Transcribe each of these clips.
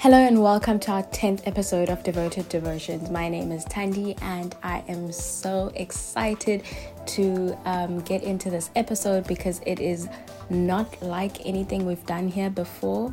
Hello and welcome to our 10th episode of Devoted Devotions. My name is Tandy and I am so excited to um, get into this episode because it is not like anything we've done here before.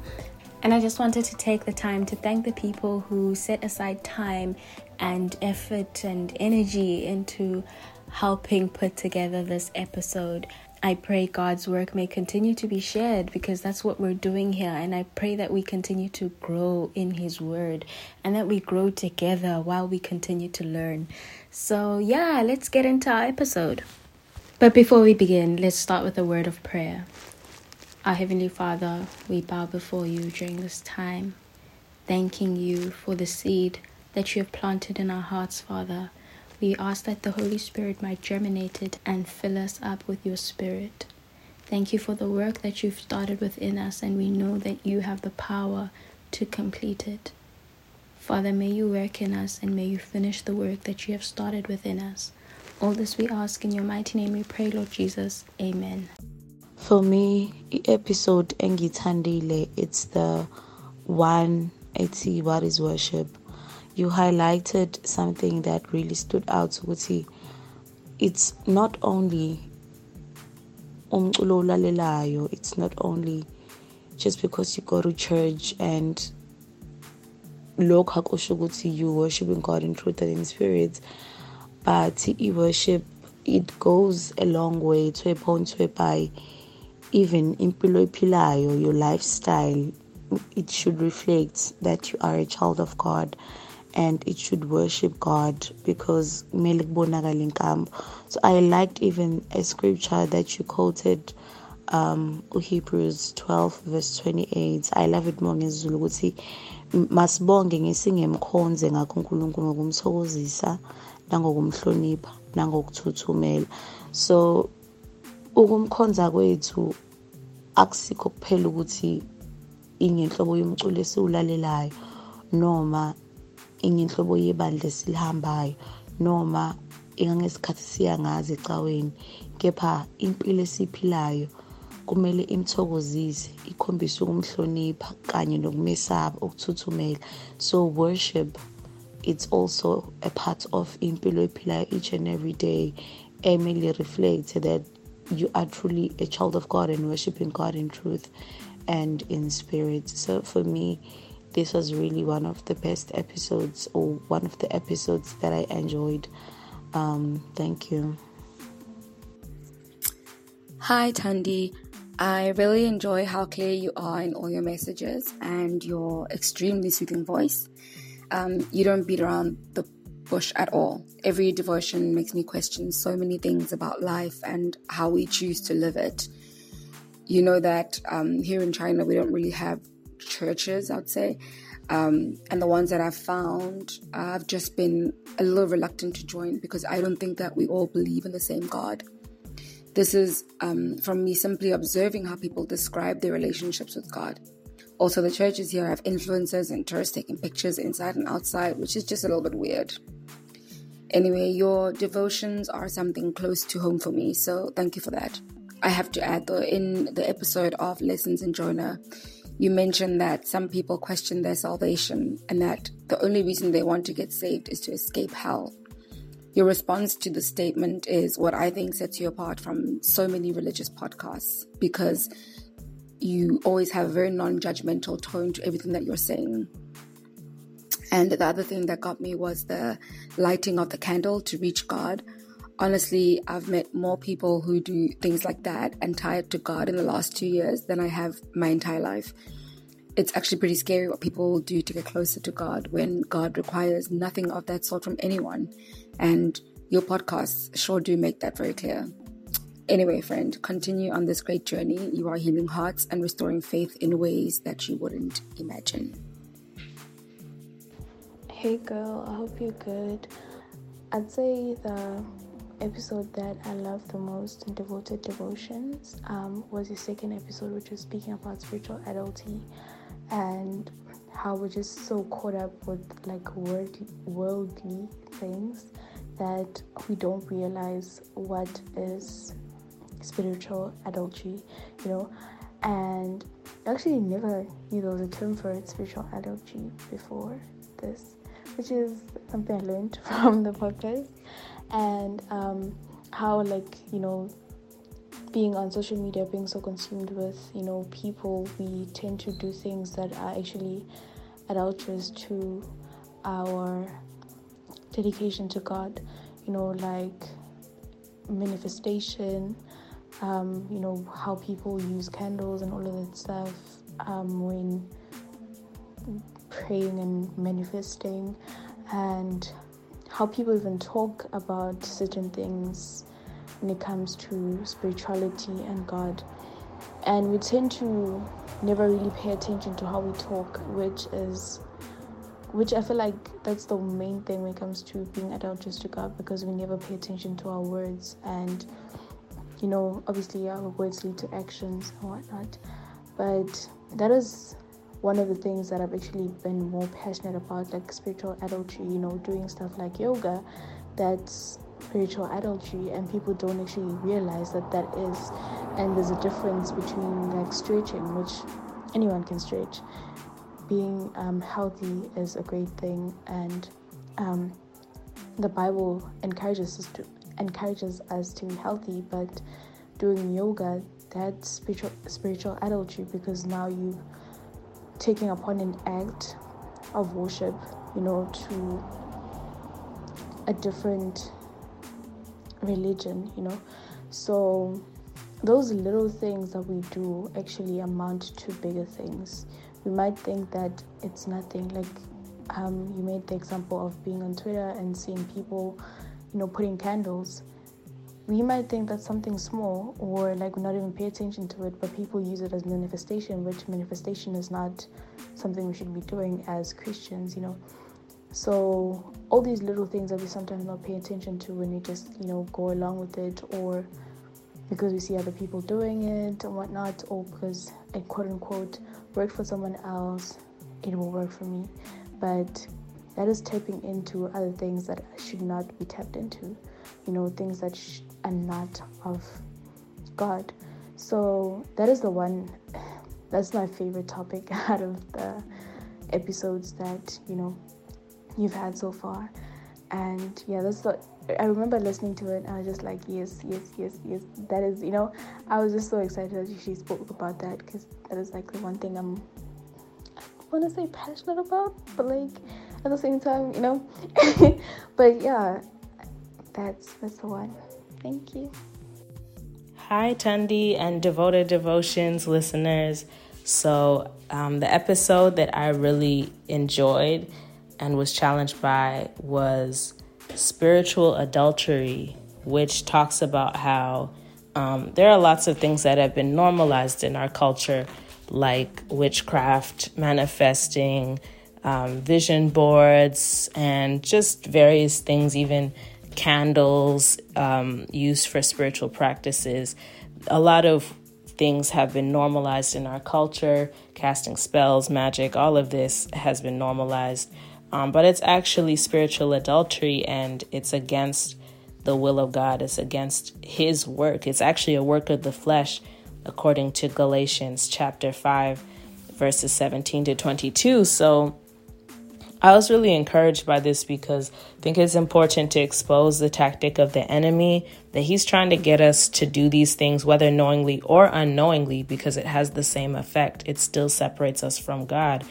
And I just wanted to take the time to thank the people who set aside time and effort and energy into helping put together this episode. I pray God's work may continue to be shared because that's what we're doing here. And I pray that we continue to grow in His Word and that we grow together while we continue to learn. So, yeah, let's get into our episode. But before we begin, let's start with a word of prayer. Our Heavenly Father, we bow before you during this time, thanking you for the seed that you have planted in our hearts, Father. We ask that the Holy Spirit might germinate it and fill us up with your Spirit. Thank you for the work that you've started within us, and we know that you have the power to complete it. Father, may you work in us and may you finish the work that you have started within us. All this we ask in your mighty name we pray, Lord Jesus. Amen. For me, episode engithandile, it's the one ethi what is worship you highlighted something that really stood out ukuthi it's not only umculo ulalelayo it's not only just because you go to church and lokho akusho ukuthi you worshiping God in truth and in spirit but i-worship it goes a long way to a point whereby even impilo ephilayo your lifestyle it should reflect that you are a child of God and it should worship God because so I liked even a scripture that you quoted um Hebrews 12 verse 28 I love it more ngesiZulu ukuthi masibonge ngesingemkhonze ngakho uNkulunkulu ngokumthokozisa nangokumhlonipha nangokuthuthumela. So ukumkhonza kwethu akusikho kuphela ukuthi ingenhlobo yomculo esiwulalelayo noma ingenhlobo yebandla esilihambayo noma ingangesikhathi siya ngazi ecaweni. Kepha impilo esiphilayo kumele imthokozise ikhombise ukumhlonipha kanye nokumesaba ukuthuthumela so worship it's also a part of impilo ephilayo each and every day. Emele reflect that you are truly a child of God and worshiping God in truth and in spirit. So for me this was really one of the best episodes or one of the episodes that I enjoyed. Um, thank you. Hi, Tandy. I really enjoy how clear you are in all your messages and your extremely soothing voice. Um, you don't beat around the bush at all. Every devotion makes me question so many things about life and how we choose to live it. You know that um, here in China, we don't really have churches, I'd say. Um, and the ones that I've found, I've just been a little reluctant to join because I don't think that we all believe in the same God. This is um, from me simply observing how people describe their relationships with God. Also, the churches here have influencers and tourists taking pictures inside and outside, which is just a little bit weird. Anyway, your devotions are something close to home for me, so thank you for that. I have to add though, in the episode of Lessons in Jonah, you mentioned that some people question their salvation and that the only reason they want to get saved is to escape hell. Your response to the statement is what I think sets you apart from so many religious podcasts because you always have a very non judgmental tone to everything that you're saying. And the other thing that got me was the lighting of the candle to reach God. Honestly, I've met more people who do things like that and tie it to God in the last two years than I have my entire life. It's actually pretty scary what people do to get closer to God when God requires nothing of that sort from anyone. And your podcasts sure do make that very clear. Anyway, friend, continue on this great journey. You are healing hearts and restoring faith in ways that you wouldn't imagine. Hey, girl, I hope you're good. I'd say the episode that I loved the most in Devoted Devotions um, was the second episode, which was speaking about spiritual adulting and how we're just so caught up with like worldly, worldly things that we don't realize what is spiritual adultery, you know. And I actually never knew there was a term for it, spiritual adultery, before this, which is something I learned from the podcast, and um, how like you know being on social media, being so consumed with you know people, we tend to do things that are actually adulterous to our dedication to God. You know, like manifestation, um, you know, how people use candles and all of that stuff um, when praying and manifesting, and how people even talk about certain things when it comes to spirituality and God. And we tend to never really pay attention to how we talk, which is which I feel like that's the main thing when it comes to being adulterous to God because we never pay attention to our words and you know obviously our words lead to actions and whatnot but that is one of the things that I've actually been more passionate about like spiritual adultery you know doing stuff like yoga that's spiritual adultery and people don't actually realize that that is and there's a difference between like stretching which anyone can stretch being um, healthy is a great thing, and um, the Bible encourages us to encourages us to be healthy. But doing yoga, that's spiritual spiritual adultery because now you taking upon an act of worship, you know, to a different religion, you know. So those little things that we do actually amount to bigger things we might think that it's nothing. Like um, you made the example of being on Twitter and seeing people, you know, putting candles. We might think that's something small or like we not even pay attention to it, but people use it as manifestation, which manifestation is not something we should be doing as Christians, you know. So all these little things that we sometimes not pay attention to when we just, you know, go along with it or because we see other people doing it and whatnot, or because it quote unquote worked for someone else, it will work for me. But that is tapping into other things that should not be tapped into, you know, things that sh- are not of God. So that is the one, that's my favorite topic out of the episodes that, you know, you've had so far. And yeah, that's the I remember listening to it I was just like, yes, yes, yes, yes. That is, you know, I was just so excited that she spoke about that because that is like the one thing I'm, I want to say passionate about, but like at the same time, you know. but yeah, that's that's the one. Thank you. Hi, Tundi and Devoted Devotions listeners. So, um, the episode that I really enjoyed and was challenged by was spiritual adultery, which talks about how um, there are lots of things that have been normalized in our culture, like witchcraft, manifesting, um, vision boards, and just various things, even candles um, used for spiritual practices. A lot of things have been normalized in our culture, casting spells, magic, all of this has been normalized. Um, but it's actually spiritual adultery and it's against the will of God, it's against His work. It's actually a work of the flesh, according to Galatians chapter 5, verses 17 to 22. So I was really encouraged by this because I think it's important to expose the tactic of the enemy that he's trying to get us to do these things, whether knowingly or unknowingly, because it has the same effect. It still separates us from God.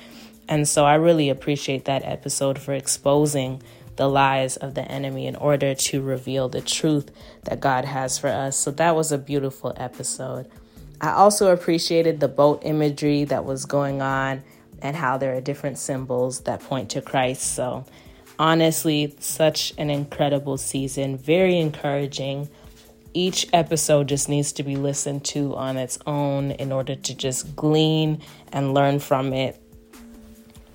And so I really appreciate that episode for exposing the lies of the enemy in order to reveal the truth that God has for us. So that was a beautiful episode. I also appreciated the boat imagery that was going on and how there are different symbols that point to Christ. So honestly, such an incredible season, very encouraging. Each episode just needs to be listened to on its own in order to just glean and learn from it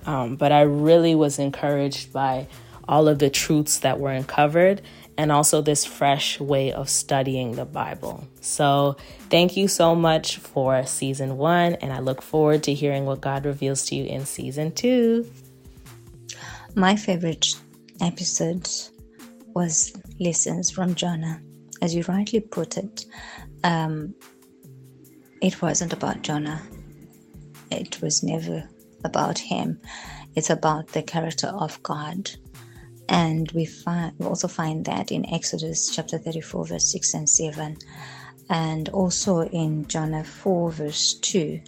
um, but I really was encouraged by all of the truths that were uncovered and also this fresh way of studying the Bible. So, thank you so much for season one, and I look forward to hearing what God reveals to you in season two. My favorite episode was Lessons from Jonah. As you rightly put it, um, it wasn't about Jonah, it was never about him. It's about the character of God. And we find we also find that in Exodus chapter 34, verse 6 and 7, and also in Jonah 4, verse 2,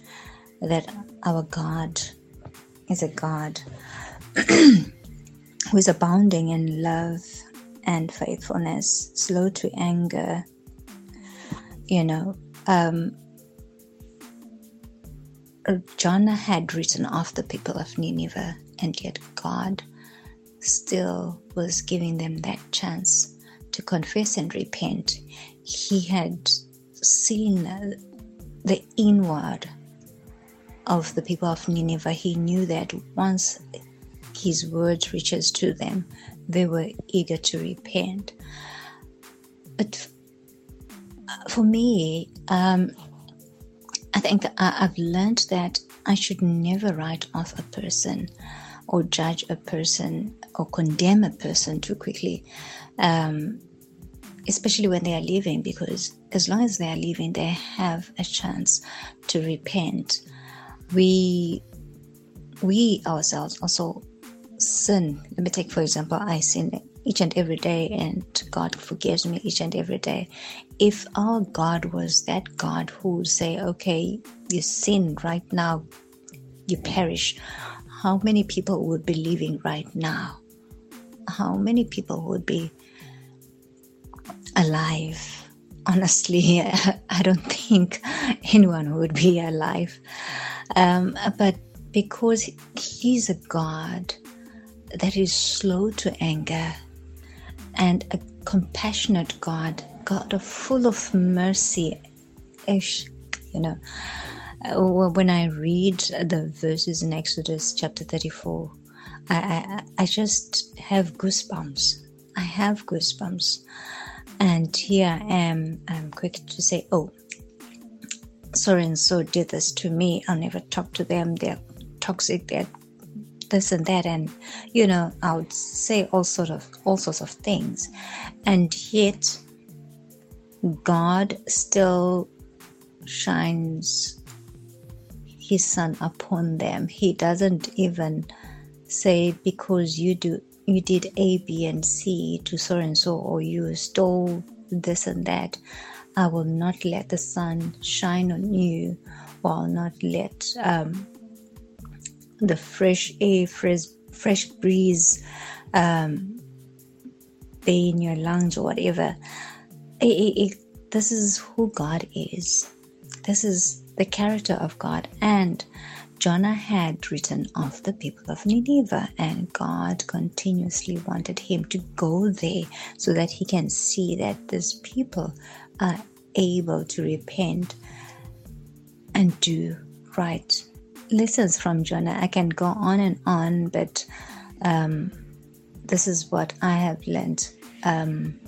that our God is a God who is abounding in love and faithfulness, slow to anger. You know, um, Jonah had written off the people of Nineveh, and yet God still was giving them that chance to confess and repent. He had seen the inward of the people of Nineveh. He knew that once his words reaches to them, they were eager to repent. But for me, um, I think I've learned that I should never write off a person or judge a person or condemn a person too quickly, um, especially when they are leaving, because as long as they are leaving, they have a chance to repent. We we ourselves also sin. Let me take for example, I sin each and every day, and God forgives me each and every day. If our God was that God who would say, okay, you sin right now, you perish, how many people would be living right now? How many people would be alive? Honestly, I don't think anyone would be alive. Um, but because He's a God that is slow to anger and a compassionate God, God full of mercy, ish, you know when I read the verses in Exodus chapter 34, I, I, I just have goosebumps. I have goosebumps. And here I am, I'm quick to say, oh, so and so did this to me. I'll never talk to them. They're toxic. They're this and that. And, you know, I would say all sort of, all sorts of things. And yet, God still shines his sun upon them. He doesn't even say because you do you did A, B, and C to so and so, or you stole this and that. I will not let the sun shine on you, I'll not let um, the fresh air, fresh, fresh breeze um, be in your lungs or whatever. It, it, it, this is who God is. This is the character of God, and Jonah had written of the people of Nineveh, and God continuously wanted him to go there so that he can see that these people are able to repent and do right. Lessons from Jonah. I can go on and on, but um, this is what I have learned. Um,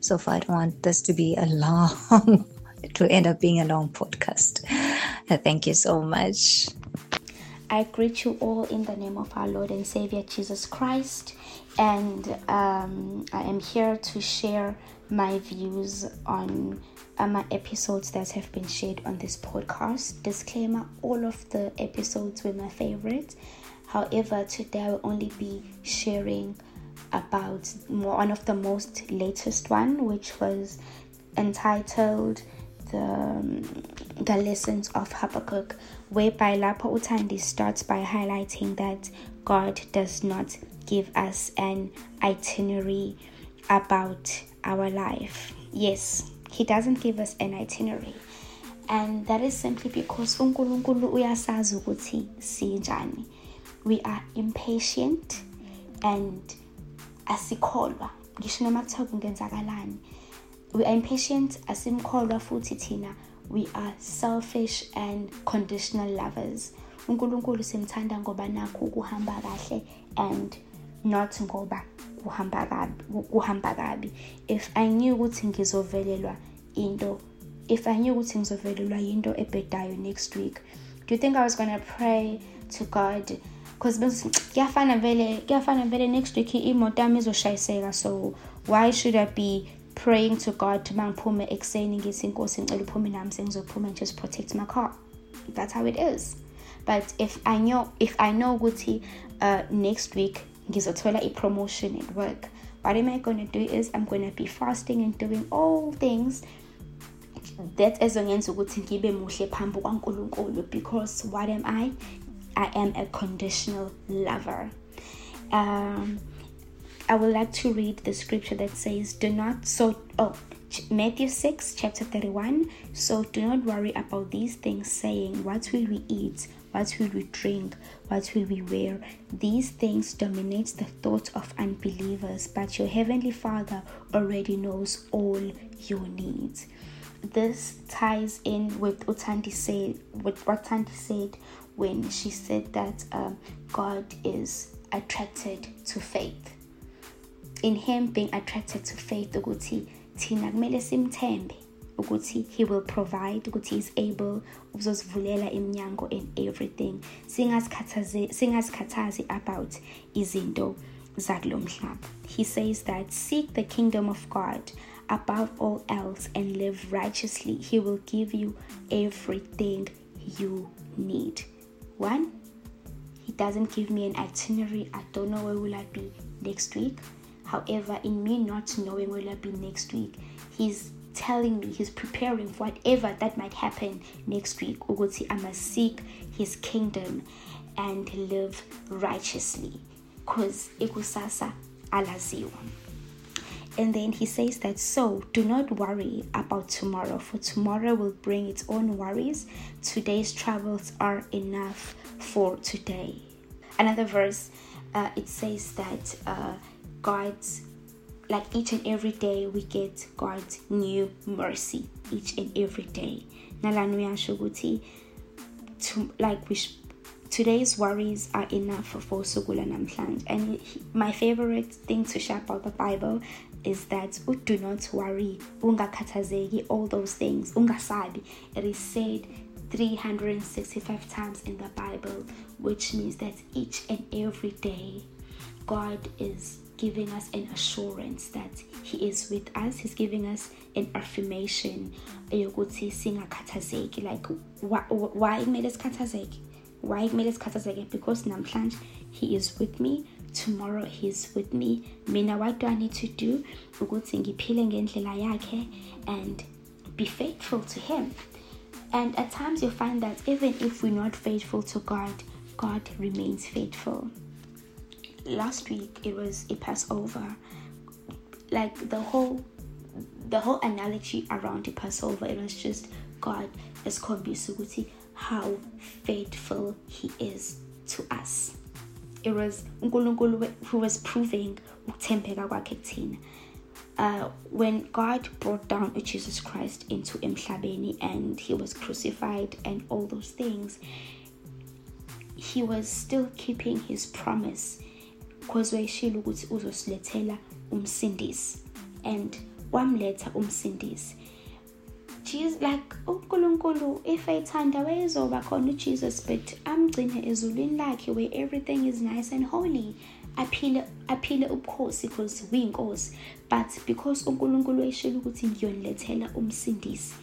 so far, I don't want this to be a long to end up being a long podcast. Thank you so much. I greet you all in the name of our Lord and Savior Jesus Christ, and um, I am here to share my views on uh, my episodes that have been shared on this podcast. Disclaimer all of the episodes were my favorite. However, today I will only be sharing about one of the most latest one, which was entitled the, um, the lessons of Habakkuk, whereby Lapa Utandi starts by highlighting that God does not give us an itinerary about our life. Yes, He doesn't give us an itinerary. And that is simply because. We are impatient and asikholwa. Ngisho noma we are impatient asimkholwa futhi thina we are selfish and conditional lovers. Unkulunkulu simthanda ngoba nakho kuhamba kahle and not ngoba kuhamba kabi kuhamba kabi. If i knew ukuthi ngizovelelwa into if i knew ukuthi ngizovelelwa into ebhedayo next week do you think i was going to pray to god? Because kuyafana vele kuyafana vele next week imoto yami izoshayiseka so why should i be praying to God to ngiphume ekuseni ngithi inkosi ngicela uphume nami and just protect my car. That's how it is. But if i know if i know ukuthi uh, next week ngizothola a promotion at work what am i going to do is i'm going to be fasting and doing all things that ezongenza ukuthi ngibe muhle phambi kwankulunkulu because what am i? I am a conditional lover. Um, i would like to read the scripture that says do not so oh Matthew 6, chapter 31. So do not worry about these things, saying, What will we eat? What will we drink? What will we wear? These things dominate the thoughts of unbelievers, but your heavenly Father already knows all your needs. This ties in with said, with what Tandy said when she said that um, God is attracted to faith. In Him being attracted to faith, ukuthi thina kumele simthembe ukuthi he will provide ukuthi is able ukuzosivulela iminyango and everything. Singazikhathazi about izinto zakulo mhlaba he says that seek the kingdom of god above all else and live righteously. He will give you everything you need. One he doesn't give me an itinerary. I don't know where will i be next week However, in me not knowing where I'll be next week, he's telling me he's preparing for whatever that might happen next week. Uguti, I must seek his kingdom and live righteously. Because ikusasa alaziwa. And then he says that, so do not worry about tomorrow, for tomorrow will bring its own worries. Today's troubles are enough for today. Another verse, uh, it says that uh, God's like each and every day we get God's new mercy each and every day. To like we today's worries are enough for Sugula Namhland. And my favorite thing to share about the Bible is that do not worry, ungakhathazeki, all those things, ungasabi. It is said 365 times in the Bible, which means that each and every day God is giving us an assurance that he is with us. He's giving us an affirmation eyokuthi singakhathazeki. Like why kumele sikhathazeke? Why kumele sikhathazeke? Because namhlanje he is with me. Tomorrow he is with me. Mina what do i need to do? Ukuthi ngiphile ngendlela yakhe and be faithful to him. And at times you find that even if we're not faithful to god god remains faithful last week it was a Passover. Like the whole the whole analogy around the Passover, it was just God as Suguti, how faithful He is to us. It was who was proving uh, when God brought down Jesus Christ into Emshabeni and he was crucified and all those things, he was still keeping his promise because wayeshilo ukuthi uzosilethela umsindisi. And wamletha umsindisi. Jesus like uNkulunkulu if ethanda wayezoba khona uJesus but amgcine ezulwini lakhe where everything is nice and holy aphile aphile ubukhosi because uyinkosi. But because uNkulunkulu wayeshilo ukuthi ngiyonilethela umsindisi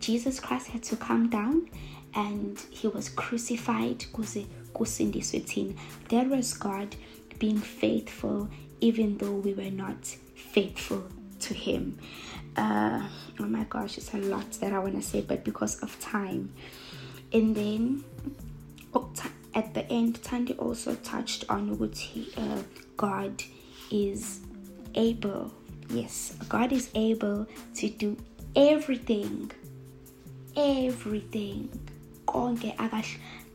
Jesus Christ had to come down and he was crucified kuze kusindiswe thina. There was God being faithful even though we were not faithful to Him. Uh, oh my gosh, it's a lot that I want to say, but because of time. And then at the end, Tandy also touched on what he, uh, God is able. Yes, God is able to do everything. Everything.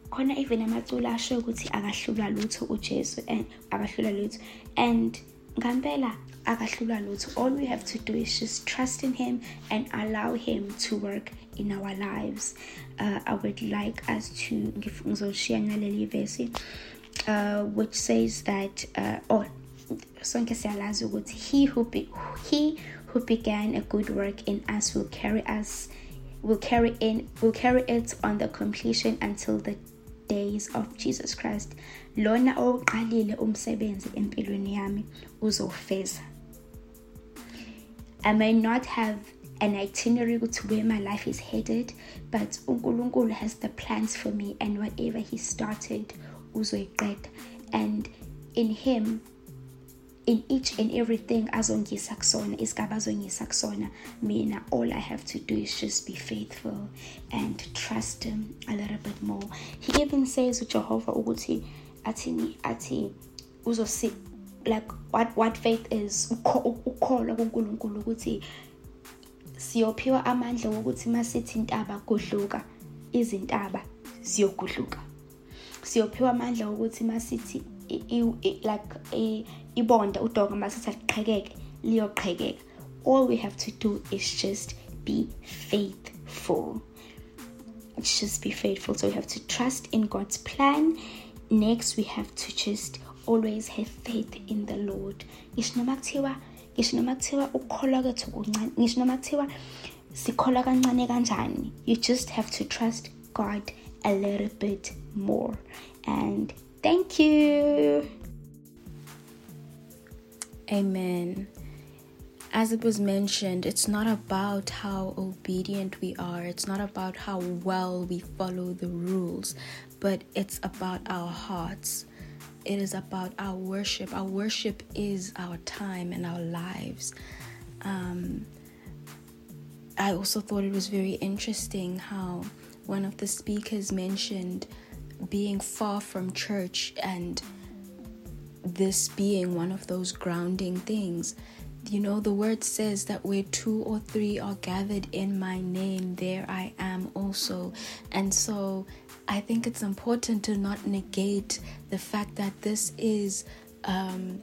Khona even amaculo asho ukuthi akahlula lutho ujesu and akahlula lutho. And ngampela akahlula lutho. All we have to do is just trust in him and allow him to work in our lives. Uh, i would like us to ngizoshiya ngaleli verse uh, which says that uh, oh sonke siyalazi ukuthi he who be, he who began a good work in us will carry us will carry in will carry it on the completion until the days of Jesus Christ. Lona oqalile umsebenzi empilweni yami uzofeza. I may not have an itinerary to where my life is headed, but unkulunkulu has the plans for me and whatever he started uzoyiqeda. And in him in each and everything azongisa kusona isigaba azongisa kusona mina all i have to do is just be faithful and trust him a little bit more. He even says ujehovah ukuthi athini athi uzosi like what what faith is ukholwa kunkulunkulu ukuthi siyophiwa amandla wokuthi masithi intaba gudluka izintaba ziyogudluka siyophiwa amandla wokuthi masithi like ibonda udonga masithi aliqhekeke liyoqhekeka all we have to do is just be faithful. Just be faithful. So we have to trust in god's plan. Next we have to just always have faith in the lord. Ngisho noma kuthiwa ngisho noma kuthiwa ukukholwa kwethu kuncane ngisho noma kuthiwa sikholwa kancane kanjani? You just have to trust god a little bit more. And thank you amen as it was mentioned, it's not about how obedient we are, it's not about how well we follow the rules, but it's about our hearts. It is about our worship. Our worship is our time and our lives. Um, I also thought it was very interesting how one of the speakers mentioned being far from church and this being one of those grounding things. You know, the word says that where two or three are gathered in my name, there I am also. And so I think it's important to not negate the fact that this is um,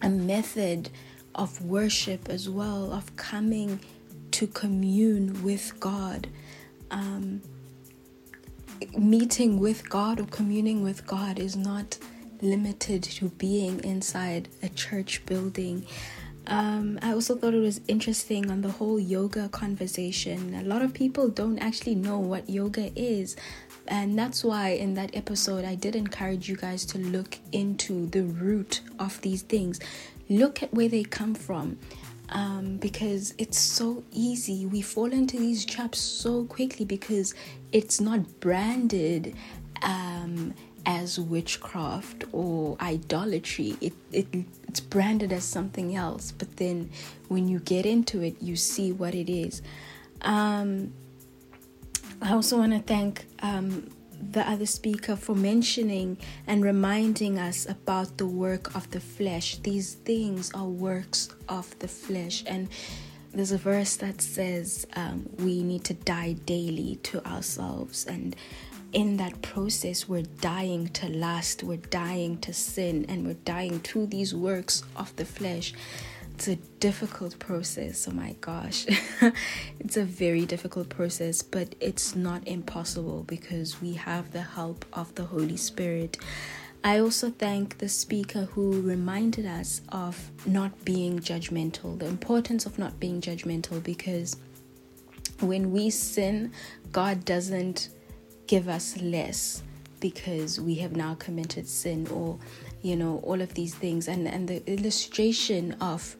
a method of worship as well, of coming to commune with God. Um, meeting with God or communing with God is not limited to being inside a church building. Um, I also thought it was interesting on the whole yoga conversation. A lot of people don't actually know what yoga is. And that's why in that episode, I did encourage you guys to look into the root of these things. Look at where they come from. Um, because it's so easy. We fall into these traps so quickly because it's not branded um, as witchcraft or idolatry. It, it it's branded as something else, but then when you get into it, you see what it is. Um, I also want to thank um, the other speaker for mentioning and reminding us about the work of the flesh. These things are works of the flesh, and there's a verse that says um, we need to die daily to ourselves and in that process, we're dying to lust, we're dying to sin, and we're dying to these works of the flesh. It's a difficult process. Oh my gosh. it's a very difficult process, but it's not impossible because we have the help of the Holy Spirit. I also thank the speaker who reminded us of not being judgmental, the importance of not being judgmental because when we sin, God doesn't give us less because we have now committed sin or you know all of these things. And and the illustration of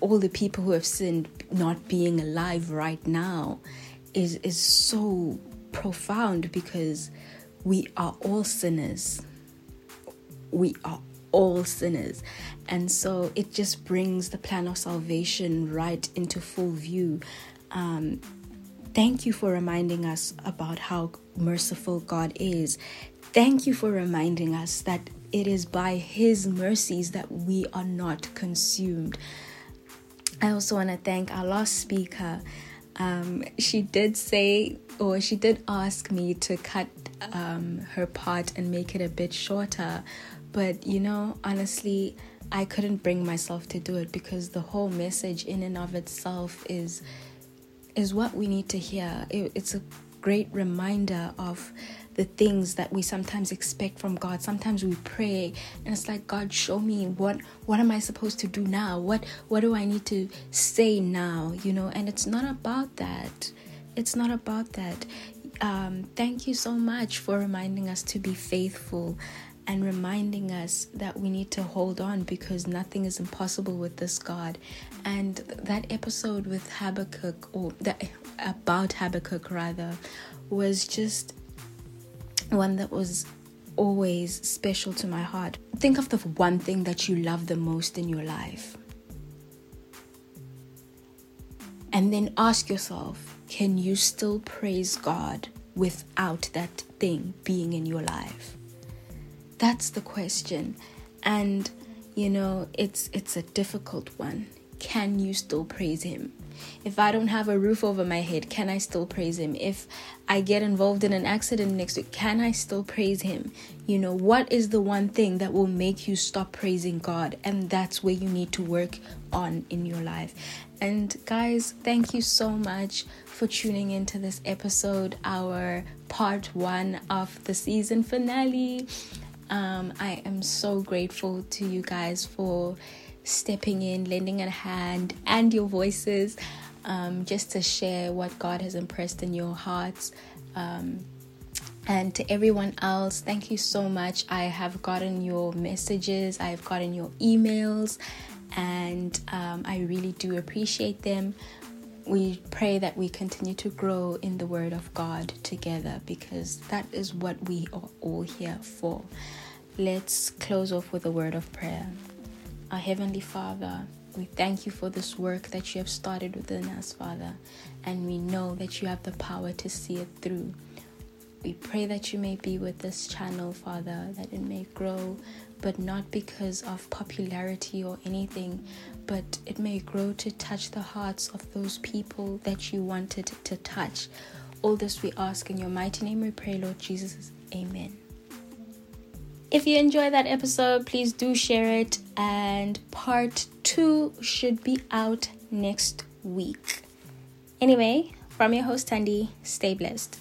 all the people who have sinned not being alive right now is is so profound because we are all sinners. We are all sinners. And so it just brings the plan of salvation right into full view. Um, Thank you for reminding us about how merciful God is. Thank you for reminding us that it is by His mercies that we are not consumed. I also want to thank our last speaker. Um, she did say, or she did ask me to cut um, her part and make it a bit shorter. But you know, honestly, I couldn't bring myself to do it because the whole message, in and of itself, is is what we need to hear. It, it's a great reminder of the things that we sometimes expect from God. Sometimes we pray and it's like God show me what what am I supposed to do now? What what do I need to say now? You know, and it's not about that. It's not about that. Um, thank you so much for reminding us to be faithful and reminding us that we need to hold on because nothing is impossible with this God. And that episode with Habakkuk, or about Habakkuk rather, was just one that was always special to my heart. Think of the one thing that you love the most in your life. And then ask yourself can you still praise God without that thing being in your life? That's the question. And you know, it's it's a difficult one. Can you still praise him? If I don't have a roof over my head, can I still praise him? If I get involved in an accident next week, can I still praise him? You know, what is the one thing that will make you stop praising God? And that's where you need to work on in your life. And guys, thank you so much for tuning into this episode, our part one of the season finale. Um, I am so grateful to you guys for stepping in, lending a hand, and your voices um, just to share what God has impressed in your hearts. Um, and to everyone else, thank you so much. I have gotten your messages, I've gotten your emails, and um, I really do appreciate them. We pray that we continue to grow in the Word of God together because that is what we are all here for. Let's close off with a word of prayer. Our Heavenly Father, we thank you for this work that you have started within us, Father, and we know that you have the power to see it through. We pray that you may be with this channel, Father, that it may grow, but not because of popularity or anything, but it may grow to touch the hearts of those people that you wanted to touch. All this we ask in your mighty name we pray, Lord Jesus. Amen. If you enjoyed that episode, please do share it. And part two should be out next week. Anyway, from your host, Tandy, stay blessed.